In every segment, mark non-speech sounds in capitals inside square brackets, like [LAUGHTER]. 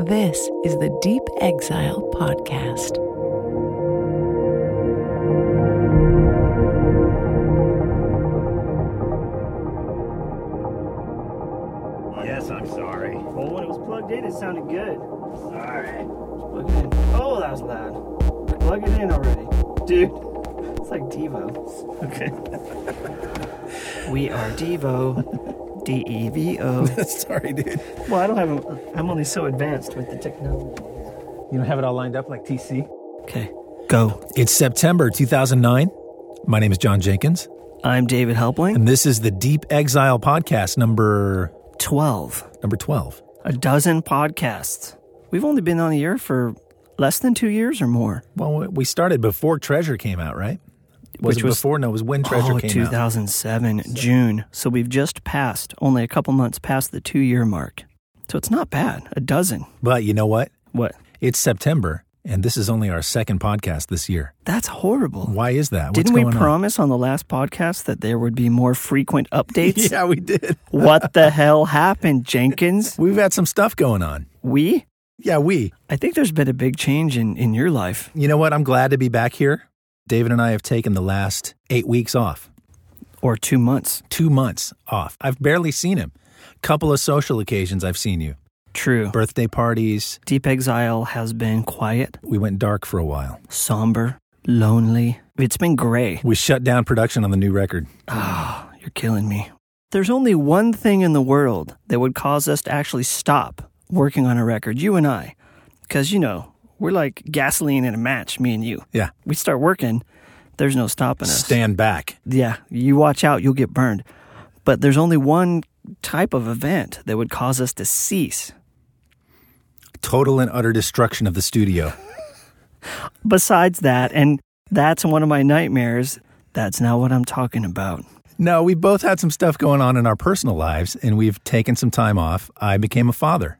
This is the Deep Exile Podcast. Yes, I'm sorry. Well, when it was plugged in, it sounded good. Sorry. Plug it in. Oh, that was loud. Plug it in already. Dude, it's like Devo. [LAUGHS] Okay. We are Devo. D E V O. [LAUGHS] sorry, dude. Well, I don't have. A, I'm only so advanced with the technology. You don't have it all lined up like TC? Okay, go. It's September 2009. My name is John Jenkins, I'm David Helpling. and this is the Deep Exile podcast number 12. number 12. A dozen podcasts. We've only been on the air for less than two years or more. Well, we started before Treasure came out, right? Was Which was- before? No, it was when Treasure oh, came out. 2007, June. So we've just passed, only a couple months past the two year mark. So it's not bad. A dozen. But you know what? What? It's September, and this is only our second podcast this year. That's horrible. Why is that? What's Didn't we going on? promise on the last podcast that there would be more frequent updates? [LAUGHS] Yeah, we did. [LAUGHS] What the hell happened, Jenkins? We've had some stuff going on. We? Yeah, we. I think there's been a big change in, in your life. You know what? I'm glad to be back here. David and I have taken the last eight weeks off, Or two months. two months off. I've barely seen him. Couple of social occasions I've seen you. True. Birthday parties. Deep Exile has been quiet, We went dark for a while. somber, lonely. It's been gray. We shut down production on the new record. Ah, you're killing me. There's only one thing in the world that would cause us to actually stop working on a record, you and I. Because, you know, we're like gasoline in a match, me and you. Yeah. We start working, there's no stopping us. Stand back. yeah, you watch out, you'll get burned. But there's only one type of event that would cause us to cease. Total and utter destruction of the studio. [LAUGHS] Besides that, and that's one of my nightmares, that's not what I'm talking about. No, we both had some stuff going on in our personal lives, and we've taken some time off. I became a father.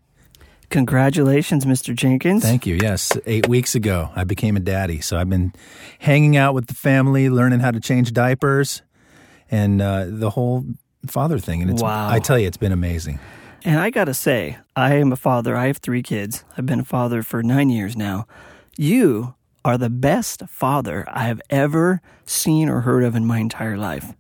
Congratulations, Mr. Jenkins. Thank you. Yes, eight weeks ago, I became a daddy. So I've been hanging out with the family, learning how to change diapers, and uh, the whole father thing. And it's, Wow. I tell you, it's been amazing. And I gotta say, I am a father. I have three kids. I've been a father for nine years now. You are the best father I have ever seen or heard of in my entire life.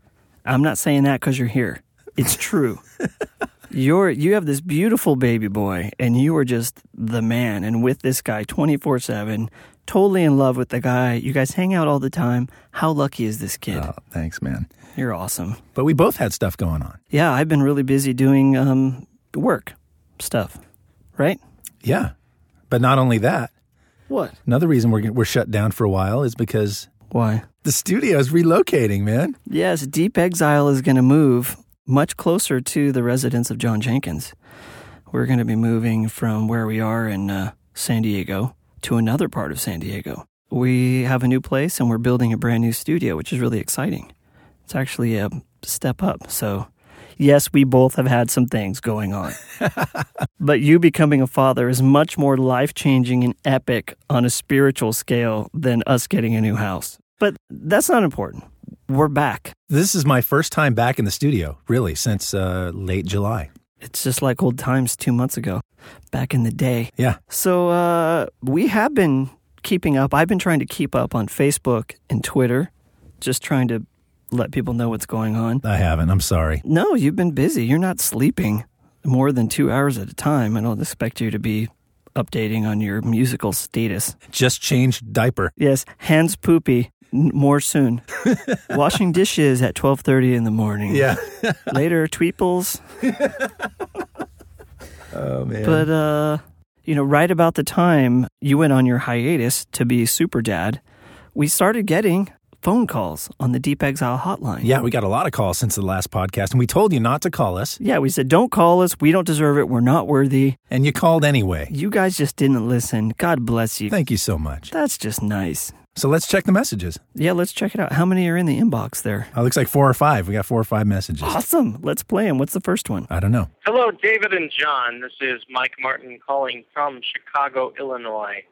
I'm not saying that because you're here. It's true. [LAUGHS] you're you have this beautiful baby boy, and you are just the man. And with this guy, 24 seven, totally in love with the guy. You guys hang out all the time. How lucky is this kid? Oh, thanks, man. You're awesome. But we both had stuff going on. Yeah, I've been really busy doing um, work stuff. Right? Yeah. But not only that, What? another reason we're, we're shut down for a while is because Why? the studio is relocating, man. Yes, Deep Exile is going to move much closer to the residence of John Jenkins. We're going to be moving from where we are in uh, San Diego to another part of San Diego. We have a new place and we're building a brand new studio, which is really exciting. It's actually a step up. So, yes, we both have had some things going on. [LAUGHS] but you becoming a father is much more life changing and epic on a spiritual scale than us getting a new house. But that's not important. We're back. This is my first time back in the studio, really, since uh, late July. It's just like old times two months ago, back in the day. Yeah. So uh, we have been keeping up. I've been trying to keep up on Facebook and Twitter, just trying to let people know what's going on. I haven't. I'm sorry. No, you've been busy. You're not sleeping more than two hours at a time. I don't expect you to be updating on your musical status. Just changed diaper. Yes, hands poopy. More soon. [LAUGHS] Washing dishes at twelve thirty in the morning. Yeah. [LAUGHS] Later, tweeples. [LAUGHS] oh, man. But uh, you know, right about the time you went on your hiatus to be super dad, we started getting phone calls on the Deep Exile hotline. yeah, we got a lot of calls since the last podcast, and we told you not to call us, Yeah, we said, don't call us. We don't deserve it. We're not worthy. and you called anyway. You guys just didn't listen. God bless you. Thank you so much. That's just nice. So let's check the messages. Yeah, let's check it out. How many are in the inbox there? It looks like four or five. We got four or five messages. Awesome. Let's play them. What's the first one? I don't know. Hello, David and John. This is Mike Martin calling from Chicago, Illinois.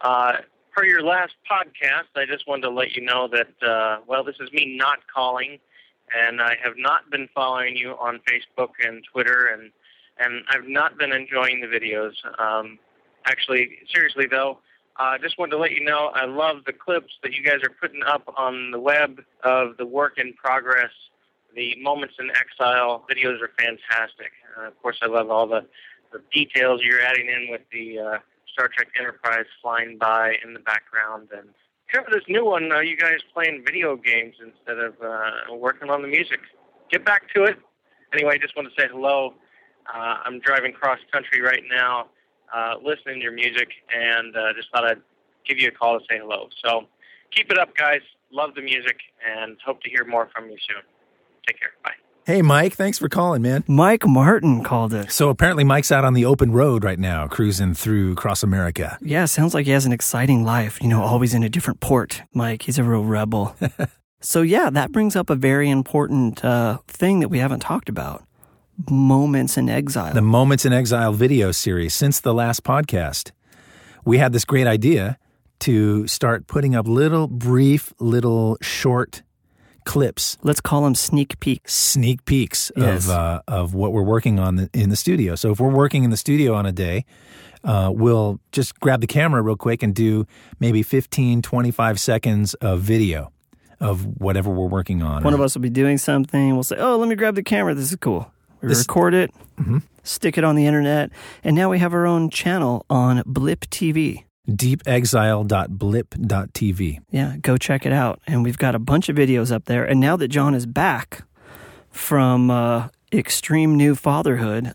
Uh, per your last podcast, I just wanted to let you know that, uh, well, this is me not calling, and I have not been following you on Facebook and Twitter, and, and I've not been enjoying the videos. Um, Actually, seriously though, I uh, just wanted to let you know I love the clips that you guys are putting up on the web of the work in progress. The Moments in Exile videos are fantastic. Uh, of course, I love all the, the details you're adding in with the uh, Star Trek Enterprise flying by in the background. And here for this new one, uh, you guys playing video games instead of uh, working on the music. Get back to it. Anyway, I just want to say hello. Uh, I'm driving cross country right now, uh, listening to your music, and uh, just thought I'd give you a call to say hello. So keep it up, guys. Love the music, and hope to hear more from you soon. Take care. Bye. Hey, Mike, thanks for calling, man. Mike Martin called us. So apparently, Mike's out on the open road right now, cruising through across America. Yeah, sounds like he has an exciting life, you know, always in a different port. Mike, he's a real rebel. [LAUGHS] so, yeah, that brings up a very important uh, thing that we haven't talked about Moments in Exile. The Moments in Exile video series. Since the last podcast, we had this great idea to start putting up little, brief, little, short clips. Let's call them sneak peeks. Sneak peeks Yes. of uh, of what we're working on in the studio. So if we're working in the studio on a day, uh, we'll just grab the camera real quick and do maybe 15, 25 seconds of video of whatever we're working on. One of us will be doing something. We'll say, oh, let me grab the camera. This is cool. We This- record it, stick it on the internet, and now we have our own channel on Blip TV. deepexile.blip.tv. Yeah, go check it out. And we've got a bunch of videos up there. And now that John is back from uh, extreme new fatherhood,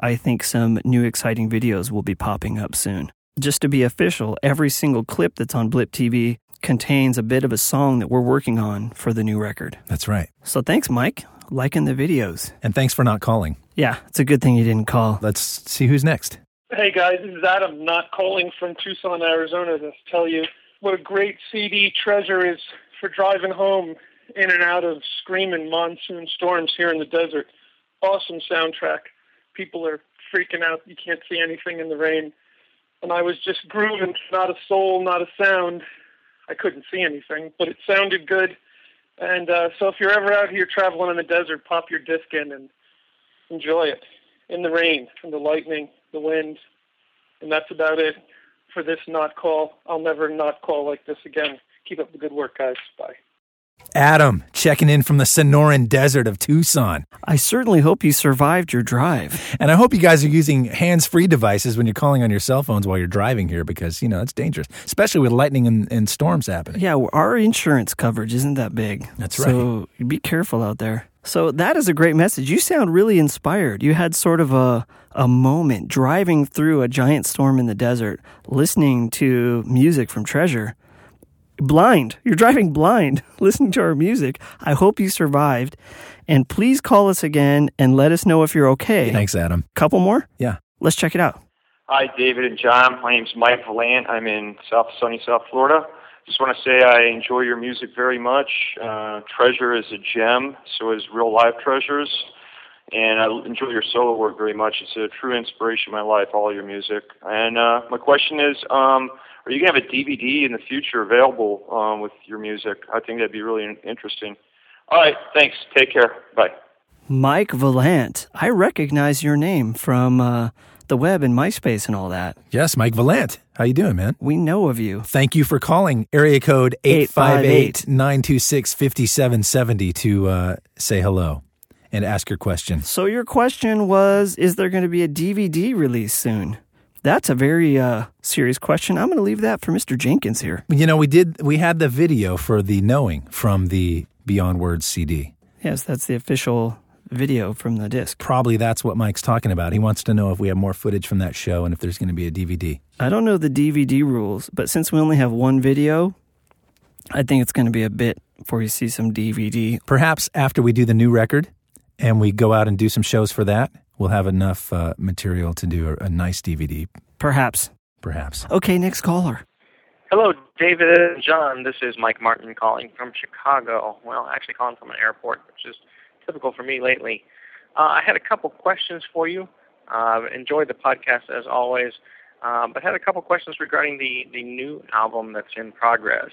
I think some new exciting videos will be popping up soon. Just to be official, every single clip that's on Blip TV contains a bit of a song that we're working on for the new record. That's right. So thanks, Mike, liking the videos. And thanks for not calling. Yeah, it's a good thing you didn't call. Let's see who's next. Hey guys, this is Adam, not calling from Tucson, Arizona to tell you what a great CD treasure is for driving home in and out of screaming monsoon storms here in the desert. Awesome soundtrack. People are freaking out. You can't see anything in the rain. And I was just grooving, not a soul, not a sound. I couldn't see anything, but it sounded good. And uh, so if you're ever out here traveling in the desert, pop your disc in and enjoy it in the rain and the lightning, the wind, and that's about it for this not call. I'll never not call like this again. Keep up the good work, guys. Bye. Adam, checking in from the Sonoran Desert of Tucson. I certainly hope you survived your drive. And I hope you guys are using hands free devices when you're calling on your cell phones while you're driving here because, you know, it's dangerous, especially with lightning and, and storms happening. Yeah, our insurance coverage isn't that big. That's right. So be careful out there. So that is a great message. You sound really inspired. You had sort of a a moment driving through a giant storm in the desert, listening to music from Treasure. Blind. You're driving blind, [LAUGHS] listening to our music. I hope you survived. And please call us again and let us know if you're okay. Thanks, Adam. Couple more? Yeah. Let's check it out. Hi, David and John. My name's Mike Valant. I'm in South sunny South Florida. Just want to say I enjoy your music very much. Uh, Treasure is a gem, so is Real Life Treasures. And I enjoy your solo work very much. It's a true inspiration in my life, all your music. And uh, my question is, um, are you going to have a DVD in the future available um, with your music? I think that'd be really interesting. All right, thanks. Take care. Bye. Mike Valant. I recognize your name from uh, the web and MySpace and all that. Yes, Mike Valant. How you doing, man? We know of you. Thank you for calling area code 858-926-5770 to uh, say hello and ask your question. So your question was, is there going to be a DVD release soon? That's a very uh, serious question. I'm going to leave that for Mr. Jenkins here. You know, we did we had the video for the knowing from the Beyond Words CD. Yes, that's the official video from the disc. Probably that's what Mike's talking about. He wants to know if we have more footage from that show and if there's going to be a DVD. I don't know the DVD rules, but since we only have one video, I think it's going to be a bit before you see some DVD. Perhaps after we do the new record and we go out and do some shows for that, we'll have enough uh, material to do a, a nice DVD, Perhaps. perhaps. Okay, next caller. Hello, David and John. This is Mike Martin calling from Chicago. Well, actually calling from an airport, which is typical for me lately. Uh, I had a couple questions for you. Uh, enjoyed the podcast as always, um, but had a couple questions regarding the, the new album that's in progress.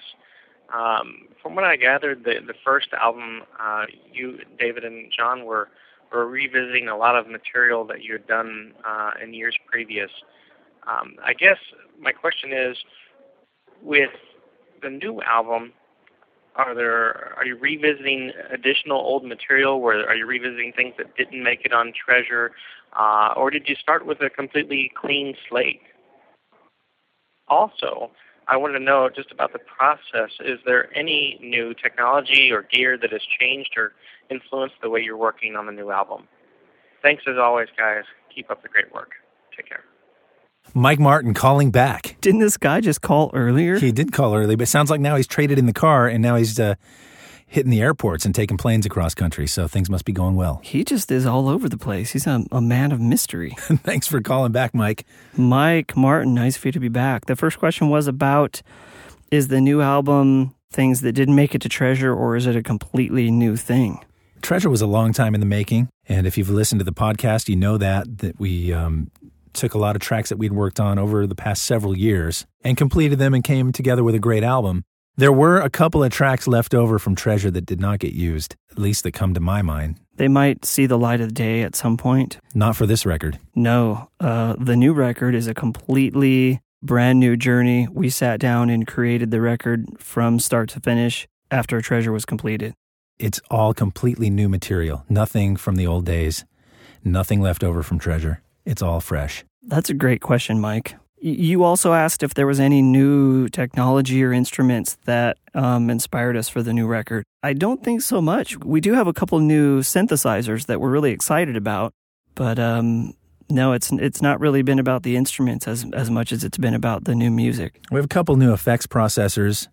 Um, from what I gathered, the, the first album, uh, you, David and John, were, were revisiting a lot of material that you had done uh, in years previous. Um, I guess my question is, with the new album, are there are you revisiting additional old material? Where are you revisiting things that didn't make it on Treasure, uh, or did you start with a completely clean slate? Also, I want to know just about the process. Is there any new technology or gear that has changed or influenced the way you're working on the new album? Thanks as always, guys. Keep up the great work. Take care. Mike Martin calling back. Didn't this guy just call earlier? He did call early, but it sounds like now he's traded in the car and now he's uh, hitting the airports and taking planes across country. So things must be going well. He just is all over the place. He's a, a man of mystery. [LAUGHS] Thanks for calling back, Mike. Mike Martin, nice for you to be back. The first question was about is the new album things that didn't make it to Treasure or is it a completely new thing? Treasure was a long time in the making. And if you've listened to the podcast, you know that, that we um, took a lot of tracks that we'd worked on over the past several years and completed them and came together with a great album. There were a couple of tracks left over from Treasure that did not get used, at least that come to my mind. They might see the light of day at some point. Not for this record. No, uh, the new record is a completely brand new journey. We sat down and created the record from start to finish after Treasure was completed. It's all completely new material, nothing from the old days, nothing left over from Treasure. It's all fresh. That's a great question, Mike. You also asked if there was any new technology or instruments that um, inspired us for the new record. I don't think so much. We do have a couple new synthesizers that we're really excited about, but um, no, it's it's not really been about the instruments as as much as it's been about the new music. We have a couple new effects processors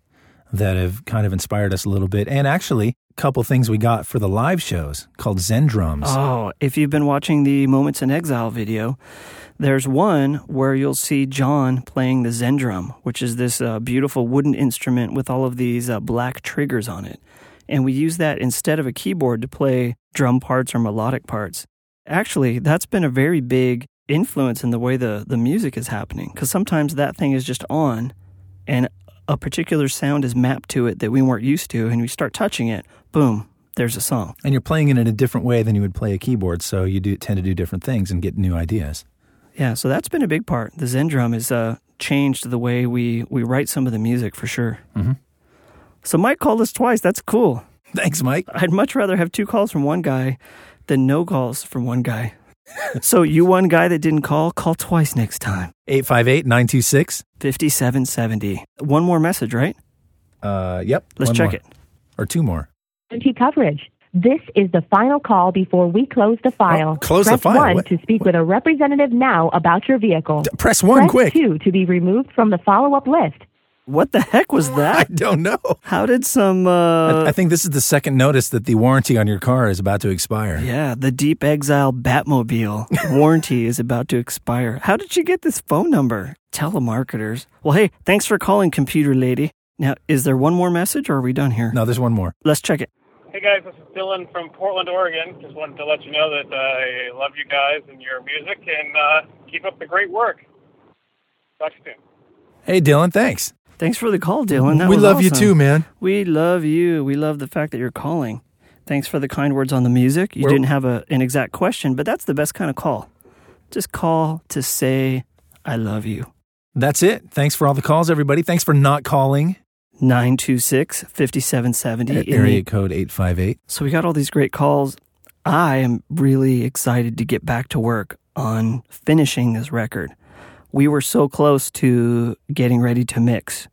that have kind of inspired us a little bit, and actually a couple things we got for the live shows called ZenDrums. Oh, if you've been watching the Moments in Exile video, there's one where you'll see John playing the ZenDrum, which is this uh, beautiful wooden instrument with all of these uh, black triggers on it. And we use that instead of a keyboard to play drum parts or melodic parts. Actually, that's been a very big influence in the way the, the music is happening because sometimes that thing is just on and a particular sound is mapped to it that we weren't used to, and we start touching it, boom, there's a song. And you're playing it in a different way than you would play a keyboard, so you do tend to do different things and get new ideas. Yeah, so that's been a big part. The ZenDrum has uh, changed the way we, we write some of the music for sure. Mm-hmm. So Mike called us twice. That's cool. Thanks, Mike. I'd much rather have two calls from one guy than no calls from one guy. so you one guy that didn't call, call twice next time. 858 926 5770. One more message, right? Uh, yep. Let's check more. it. Or two more. Guarantee coverage. This is the final call before we close the file. Oh, close the Press file? one What- to speak with a representative now about your vehicle. D- press one Press quick. two to be removed from the follow-up list. What the heck was [LAUGHS] that? I don't know. How did some uh I, I think this is the second notice that the warranty on your car is about to expire. Yeah, the Deep Exile Batmobile warranty is about to expire. How did you get this phone number? Telemarketers. Well, hey, thanks for calling, computer lady. Now, is there one more message or are we done here? No, there's one more. Let's check it. Hey guys, this is Dylan from Portland, Oregon. Just wanted to let you know that I love you guys and your music, and uh, keep up the great work. Talk to you soon. Hey, Dylan, thanks. Thanks for the call, Dylan. That we was love you too, man. We love you. We love the fact that you're calling. Thanks for the kind words on the music. You We're- didn't have a, an exact question, but that's the best kind of call. Just call to say, I love you. That's it. Thanks for all the calls, everybody. Thanks for not calling. 926 5770. Area code 858. So we got all these great calls. I am really excited to get back to work on finishing this record. We were so close to getting ready to mix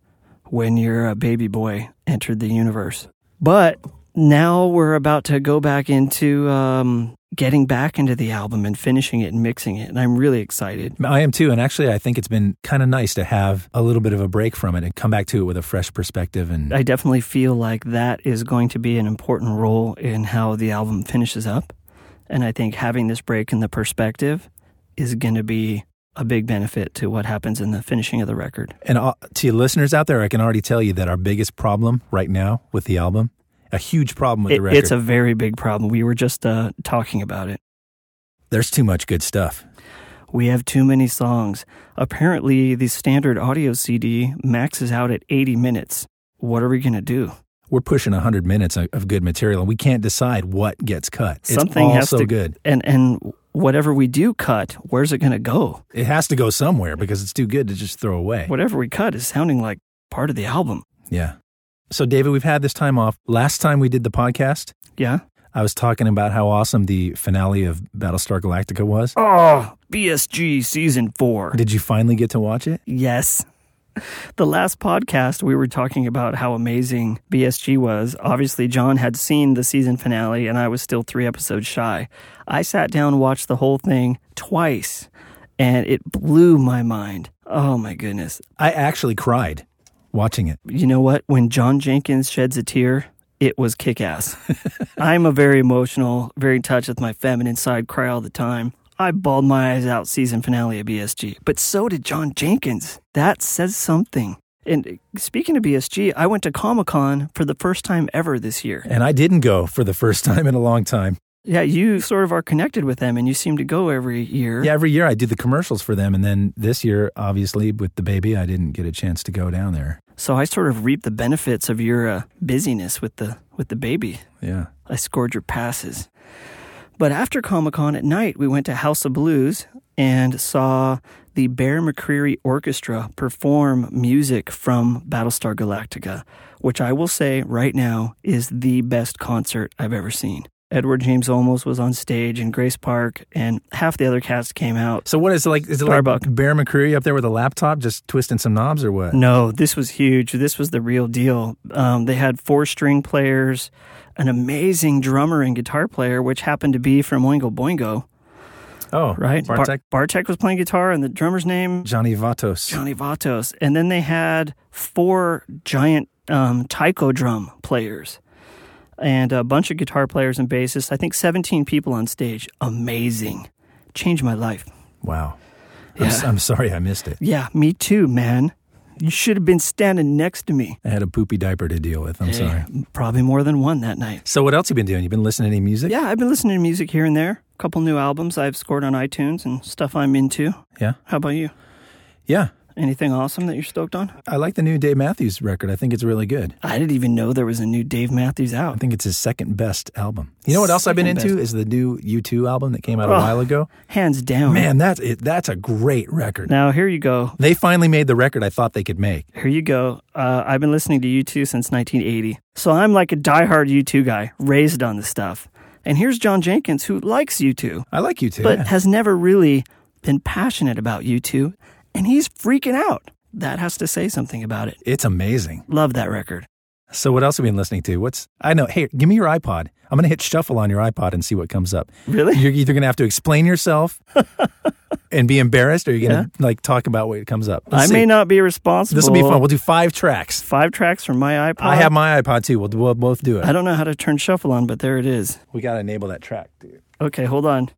when your baby boy entered the universe. But now we're about to go back into um, getting back into the album and finishing it and mixing it. And I'm really excited. I am too. And actually, I think it's been kind of nice to have a little bit of a break from it and come back to it with a fresh perspective. And I definitely feel like that is going to be an important role in how the album finishes up. And I think having this break in the perspective is going to be a big benefit to what happens in the finishing of the record. And uh, to you listeners out there, I can already tell you that our biggest problem right now with the album, a huge problem with It- the record, it's a very big problem. We were just uh, talking about it. there's too much good stuff. We have too many songs. Apparently, the standard audio CD maxes out at 80 minutes. What are we going to do? We're pushing 100 minutes of, good material, and we can't decide what gets cut. It's Something all has so to good. And and whatever we do cut, where's it going to go? It has to go somewhere because it's too good to just throw away. Whatever we cut is sounding like part of the album. Yeah. So, David, we've had this time off. Last time we did the podcast, Yeah. I was talking about how awesome the finale of Battlestar Galactica was. Oh, BSG season four. Did you finally get to watch it? Yes. [LAUGHS] The last podcast, we were talking about how amazing BSG was. Obviously, John had seen the season finale, and I was still three episodes shy. I sat down watched the whole thing twice, and it blew my mind. Oh, my goodness. I actually cried watching it. You know what? When John Jenkins sheds a tear, it was kick ass. [LAUGHS] I'm a very emotional, very in touch with my feminine side, cry all the time. I bawled my eyes out season finale of BSG, but so did John Jenkins. That says something. And speaking of BSG, I went to Comic Con for the first time ever this year. And I didn't go for the first time in a long time. Yeah, you sort of are connected with them and you seem to go every year. Yeah, every year I do the commercials for them. And then this year, obviously, with the baby, I didn't get a chance to go down there. So I sort of reap the benefits of your uh, busyness with the with the baby. Yeah. I scored your passes. But after Comic Con at night, we went to House of Blues and saw the Bear McCreary Orchestra perform music from Battlestar Galactica, which I will say right now is the best concert I've ever seen. Edward James Olmos was on stage in Grace Park, and half the other cast came out. So what is it like? Is it Starbuck. like Bear McCreary up there with a laptop, just twisting some knobs, or what? No, this was huge. This was the real deal. Um, they had four string players, an amazing drummer and guitar player, which happened to be from Oingo Boingo. Oh, right? Bar- Bartek, Bartek was playing guitar, and the drummer's name Johnny Vatos. Johnny Vatos. And then they had four giant um, taiko drum players and a bunch of guitar players and bassists. I think 17 people on stage. Amazing. Changed my life. Wow. I'm, Yeah. s- I'm sorry I missed it. Yeah, me too, man. You should have been standing next to me. I had a poopy diaper to deal with. I'm eh, sorry. Probably more than one that night. So what else you been doing? You been listening to any music? Yeah, I've been listening to music here and there. A couple new albums I've scored on iTunes and stuff I'm into. Yeah. How about you? Yeah. Anything awesome that you're stoked on? I like the new Dave Matthews record. I think it's really good. I didn't even know there was a new Dave Matthews out. I think it's his second best album. You know what else I've been into best. is the new U2 album that came out a Oh. while ago. Hands down. Man, that's it. That's a great record. Now, here you go. They finally made the record I thought they could make. Here you go. Uh, I've been listening to U2 since 1980. So I'm like a diehard U2 guy, raised on this stuff. And here's John Jenkins, who likes U2, I like U2. but yeah. has never really been passionate about U2. And he's freaking out. That has to say something about it. It's amazing. Love that record. So what else have you been listening to? What's I know. Hey, give me your iPod. I'm gonna hit shuffle on your iPod and see what comes up. Really? You're either gonna have to explain yourself [LAUGHS] and be embarrassed, or you're gonna like talk about what comes up. Let's I see. may not be responsible. This will be fun. We'll do five tracks. Five tracks from my iPod. I have my iPod too. We'll, we'll both do it. I don't know how to turn shuffle on, but there it is. we gotta enable that track, dude. Okay, hold on.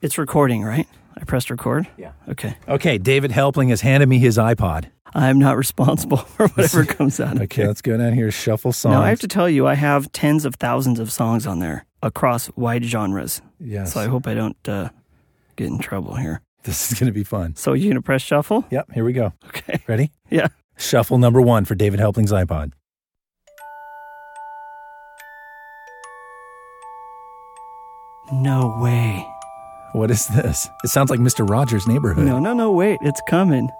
It's recording, right? I pressed record? Yeah. Okay. Okay, David Helpling has handed me his iPod. I'm not responsible [LAUGHS] for whatever [LAUGHS] comes out Okay, it. let's go down here. Shuffle songs. Now, I have to tell you, I have tens of thousands of songs on there across wide genres. Yes. So I hope I don't uh, get in trouble here. this is gonna be fun. So you gonna press shuffle? Yep. Here we go. Okay. Ready? [LAUGHS] Yeah. Shuffle number one for David Helpling's iPod. No way. What is this? It sounds like Mr. Rogers' Neighborhood. No, no, no, wait. It's coming.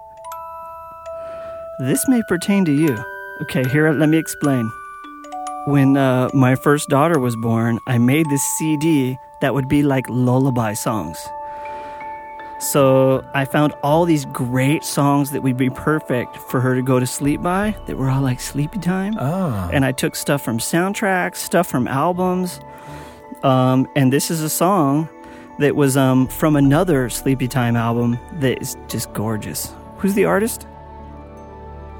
This may pertain to you. Okay, here, let me explain. When uh, my first daughter was born, I made this CD that would be like lullaby songs. So I found all these great songs that would be perfect for her to go to sleep by, that were all like sleepy time. Oh. And I took stuff from soundtracks, stuff from albums. Um, and this is a song that was um, from another Sleepy Time album that is just gorgeous. Who's the artist?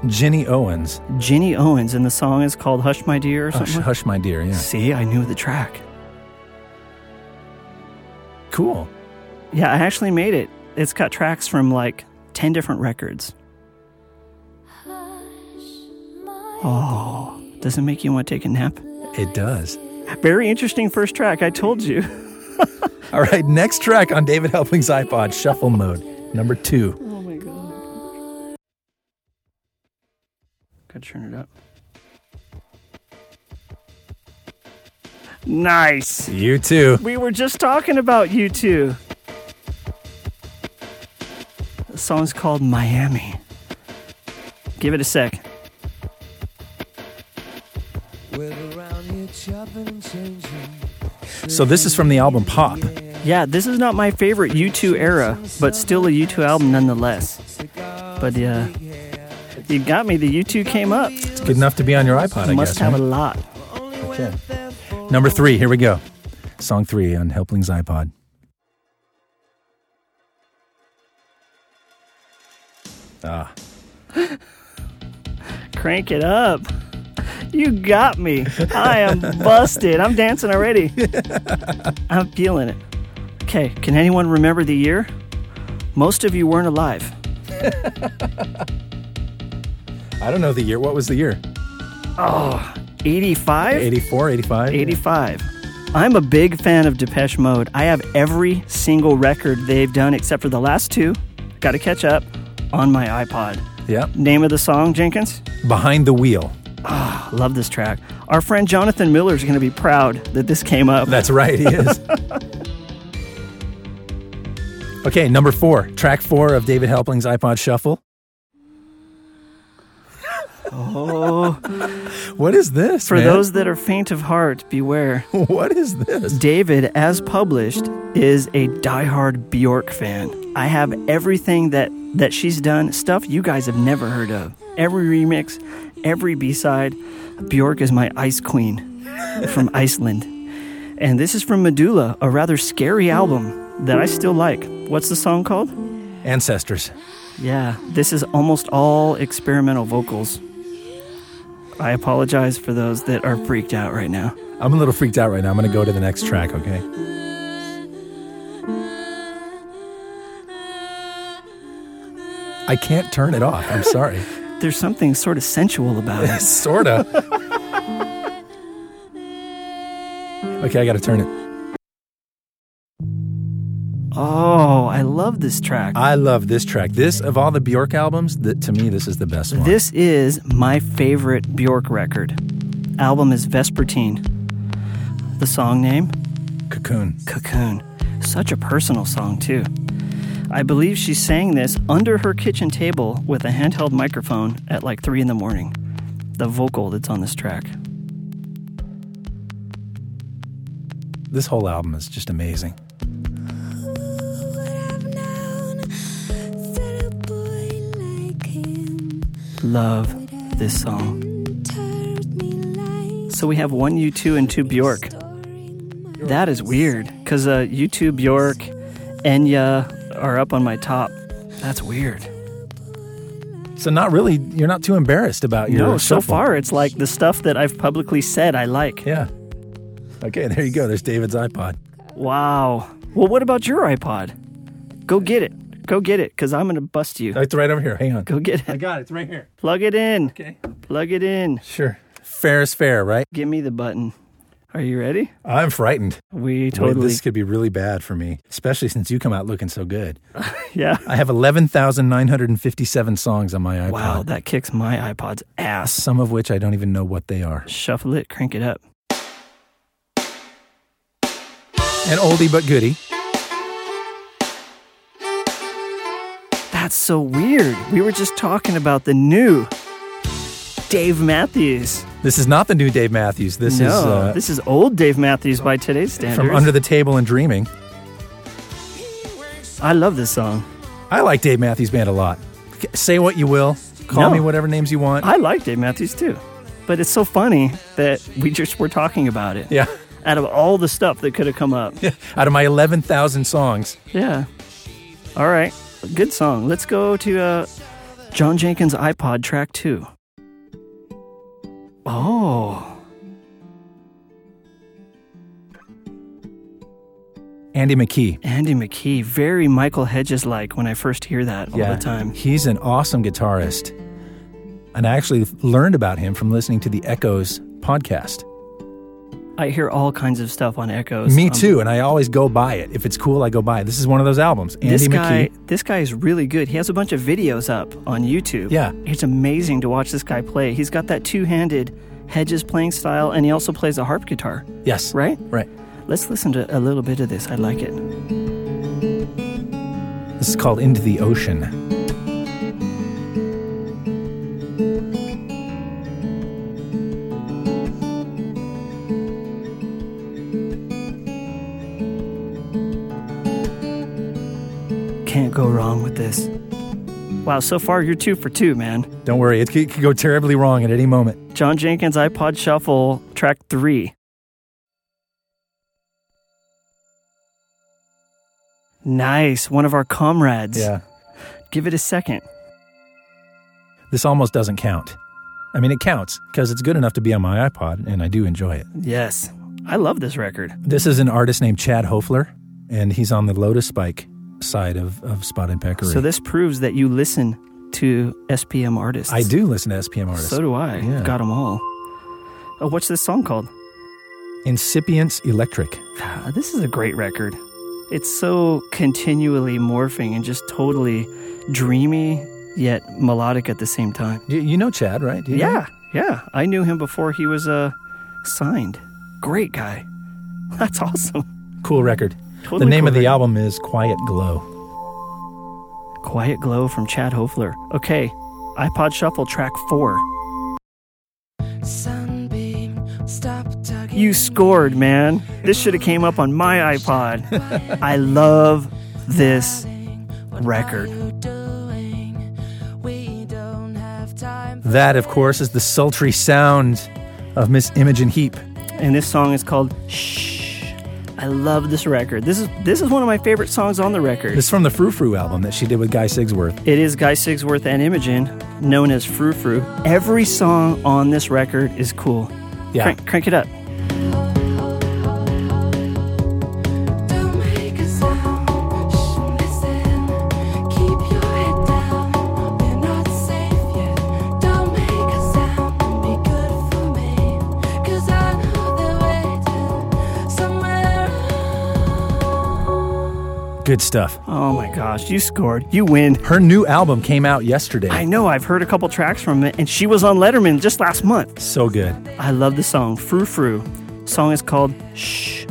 Jenny Owens. Jenny Owens, and the song is called Hush My Dear or Hush. Hush, my dear. Yeah. See, I knew the track. Cool. Yeah, I actually made it. It's got tracks from like 10 different records. Oh, does it make you want to take a nap? It does. Very interesting first track, I told you. [LAUGHS] [LAUGHS] All right, next track on David Helpling's iPod, Shuffle Mode, number two. Oh my god. Gotta turn it up. Nice. U2. We were just talking about U2. The song's called Miami. Give it a sec. So this is from the album Pop. Yeah, this is not my favorite U2 era, but still a U2 album nonetheless. But uh, you got me. The U2 came up. It's good enough to be on your iPod, I Must guess. have right? a lot. Okay. Number three, here we go. Song three on Helpling's iPod. Ah, [LAUGHS] Crank it up. You got me. I am busted. I'm dancing already. [LAUGHS] I'm feeling it. Okay, can anyone remember the year? Most of you weren't alive. I don't know the year. What was the year? Oh, 85? 84, 85? 85. I'm a big fan of Depeche Mode. I have every single record they've done except for the last two. Got to catch up on my iPod. Yep. Name of the song, Jenkins? Behind the Wheel. Ah, love this track. Our friend Jonathan Miller is going to be proud that this came up. That's right, he is. [LAUGHS] okay, number four. Track four of David Helpling's iPod Shuffle. Oh, What is this? for man? those that are faint of heart, beware. [LAUGHS] What is this? David, as published, is a diehard Bjork fan. I have everything that that she's done, stuff you guys have never heard of. Every remix, every B-side. Bjork is my ice queen from Iceland. And this is from Medulla, a rather scary album that I still like. What's the song called? Ancestors. Yeah, this is almost all experimental vocals. I apologize for those that are freaked out right now. I'm a little freaked out right now. I'm going to go to the next track, okay? I can't turn it off. I'm sorry. [LAUGHS] There's something sort of sensual about it. [LAUGHS] Sorta. Okay, I got to turn it. Oh, I love this track. I love this track. This of all the Bjork albums, that to me this is the best one. This is my favorite Bjork record. Album is Vespertine. The song name? Cocoon. Cocoon. Such a personal song, too. I believe she sang this under her kitchen table with a handheld microphone at like 3 in the morning. The vocal that's on this track. This whole album is just amazing. Love this song. So we have one U2 and two Bjork. That is weird because uh, U2, Bjork, Enya are up on my top. That's weird. So not really. You're not too embarrassed about your No, so shuffle. far it's like the stuff that I've publicly said I like. Yeah. Okay, there you go. There's David's iPod. Wow. Well, what about your iPod? Go get it. Go get it because I'm going to bust you. It's right over here. Hang on. Go get it. I got it. It's right here. Plug it in. Okay. Plug it in. Sure. Fair is fair, right? Give me the button. Are you ready? I'm frightened. We Boy, totally. this could be really bad for me, especially since you come out looking so good. [LAUGHS] yeah. I have 11,957 songs on my iPod. Wow, that kicks my iPod's ass. Some of which I don't even know what they are. Shuffle it, crank it up. An oldie but goodie. That's so weird. We were just talking about the new Dave Matthews. This is not the new Dave Matthews. This no, is uh, this is old Dave Matthews by today's standards. from Under the Table and Dreaming. I love this song. I like Dave Matthews Band a lot. Say what you will. Call No. me whatever names you want. I like Dave Matthews too. But it's so funny that we just were talking about it. yeah. Out of all the stuff that could have come up. [LAUGHS] Out of my 11,000 songs. Yeah. All right. Good song. Let's go to uh, John Jenkins' iPod track two. Oh. Andy McKee. Andy McKee, very Michael Hedges like when I first hear that all the time. He's an awesome guitarist. And I actually learned about him from listening to the Echoes podcast. I hear all kinds of stuff on Echoes. Me Um, too, and I always go buy it. If it's cool, I go buy it. This is one of those albums. Andy This guy, McKee. this guy is really good. He has a bunch of videos up on YouTube. Yeah. It's amazing to watch this guy play. He's got that two-handed Hedges playing style, and he also plays a harp guitar, Yes. right? Right. Let's listen to a little bit of this. I like it. This is called Into the Ocean. Can't go wrong with this. Wow, so far you're two for two, man. Don't worry, it could, it could go terribly wrong at any moment. John Jenkins iPod Shuffle, track three. Nice, one of our comrades. Yeah. Give it a second. This almost doesn't count. I mean, it counts because it's good enough to be on my iPod, and I do enjoy it. Yes, I love this record. This is an artist named Chad Hoefler, and he's on the Lotuspike side of, of Spotted Peccary. So this proves that you listen to SPM artists. I do listen to SPM artists. So do I. Yeah. Got them all. Oh, what's this song called? Incipience Electric. Ah, This is a great record. It's so continually morphing and just totally dreamy yet melodic at the same time. You, you know Chad, right? You Yeah, yeah. I knew him before he was uh, signed. Great guy. [LAUGHS] That's awesome. Cool record. Totally the name cool of the album is Quiet Glow. Quiet Glow from Chad Hoefler. Okay, iPod Shuffle track four. You scored, man. This should have came up on my iPod. I love this record. That, of course, is the sultry sound of Miss Imogen Heap. And this song is called Shh. I love this record. This is this is one of my favorite songs on the record. This is from the Frou Frou album that she did with Guy Sigsworth. It is Guy Sigsworth and Imogen, known as Frou Frou. Every song on this record is cool. Yeah. Crank, crank it up. Good stuff. Oh my gosh, you scored. You win. Her new album came out yesterday. I know, I've heard a couple tracks from it, and she was on Letterman just last month. So good. I love the song, Frou Frou. Song is called Shh.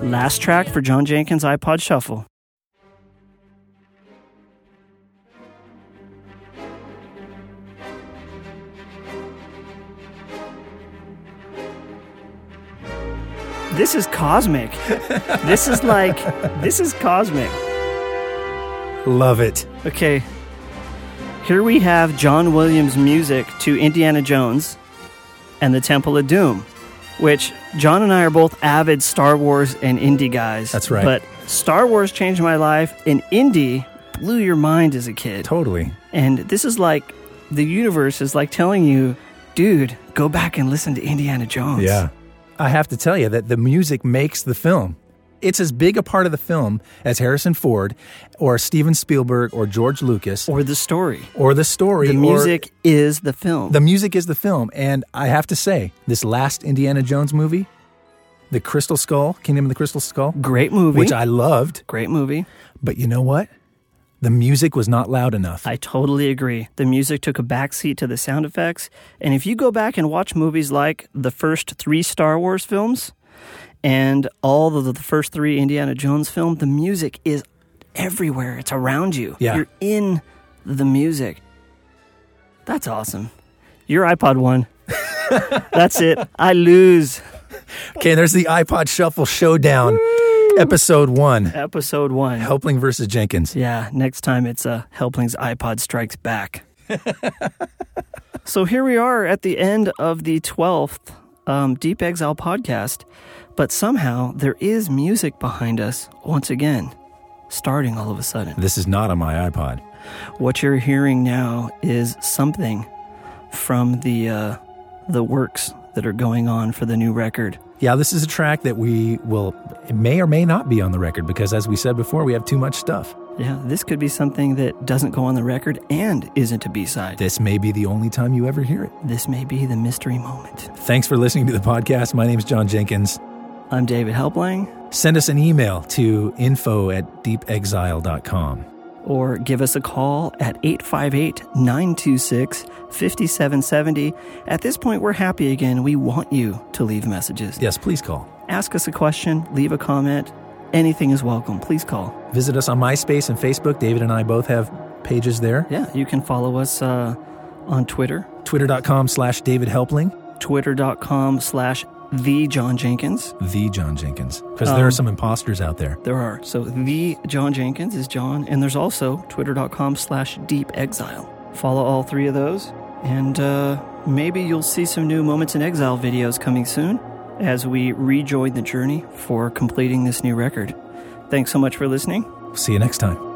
Last track for John Jenkins' iPod Shuffle. This is cosmic. this is like, this is cosmic. Love it. Okay. Here we have John Williams' music to Indiana Jones and the Temple of Doom, which John and I are both avid Star Wars and indie guys. That's right. But Star Wars changed my life, and indie blew your mind as a kid. Totally. And this is like the universe is like telling you, dude, go back and listen to Indiana Jones. Yeah. I have to tell you that the music makes the film. It's as big a part of the film as Harrison Ford or Steven Spielberg or George Lucas or, Or the story. Or the story. The or- music is the film. the music is the film. And I have to say, this last Indiana Jones movie, The Crystal Skull, Kingdom of the Crystal Skull, Great movie. which I loved. Great movie. But you know what? The music was not loud enough. I totally agree. The music took a backseat to the sound effects. And if you go back and watch movies like the first three Star Wars films and all of the first three Indiana Jones films, the music is everywhere. It's around you. Yeah. You're in the music. That's awesome. Your iPod won. [LAUGHS] That's it. I lose. okay, there's the iPod Shuffle Showdown, episode one Episode one. Helpling versus Jenkins. Yeah, next time it's uh, Helpling's iPod Strikes Back. [LAUGHS] so here we are at the end of the 12th um, Deep Exile podcast, but somehow there is music behind us once again, starting all of a sudden. This is not on my iPod. What you're hearing now is something from the, uh, the works that are going on for the new record. Yeah, this is a track that we will, it may or may not be on the record because, as we said before, we have too much stuff. Yeah, this could be something that doesn't go on the record and isn't a B-side. This may be the only time you ever hear it. This may be the mystery moment. Thanks for listening to the podcast. My name is John Jenkins. I'm David Helpling. Send us an email to info at deepexile.com. or give us a call at 858 926 5770. At this point, we're happy again. We want you to leave messages. Yes, please call. Ask us a question, leave a comment. Anything is welcome. Please call. Visit us on MySpace and Facebook. David and I both have pages there. Yeah, you can follow us uh, on Twitter, Twitter.com slash David Helpling, twitter.com slash the John Jenkins. the John Jenkins. Because there are Um, some imposters out there. There are. So the John Jenkins is John, and there's also twitter.com slash deep exile. Follow all three of those, and uh, maybe you'll see some new Moments in Exile videos coming soon as we rejoin the journey for completing this new record. Thanks so much for listening. See you next time.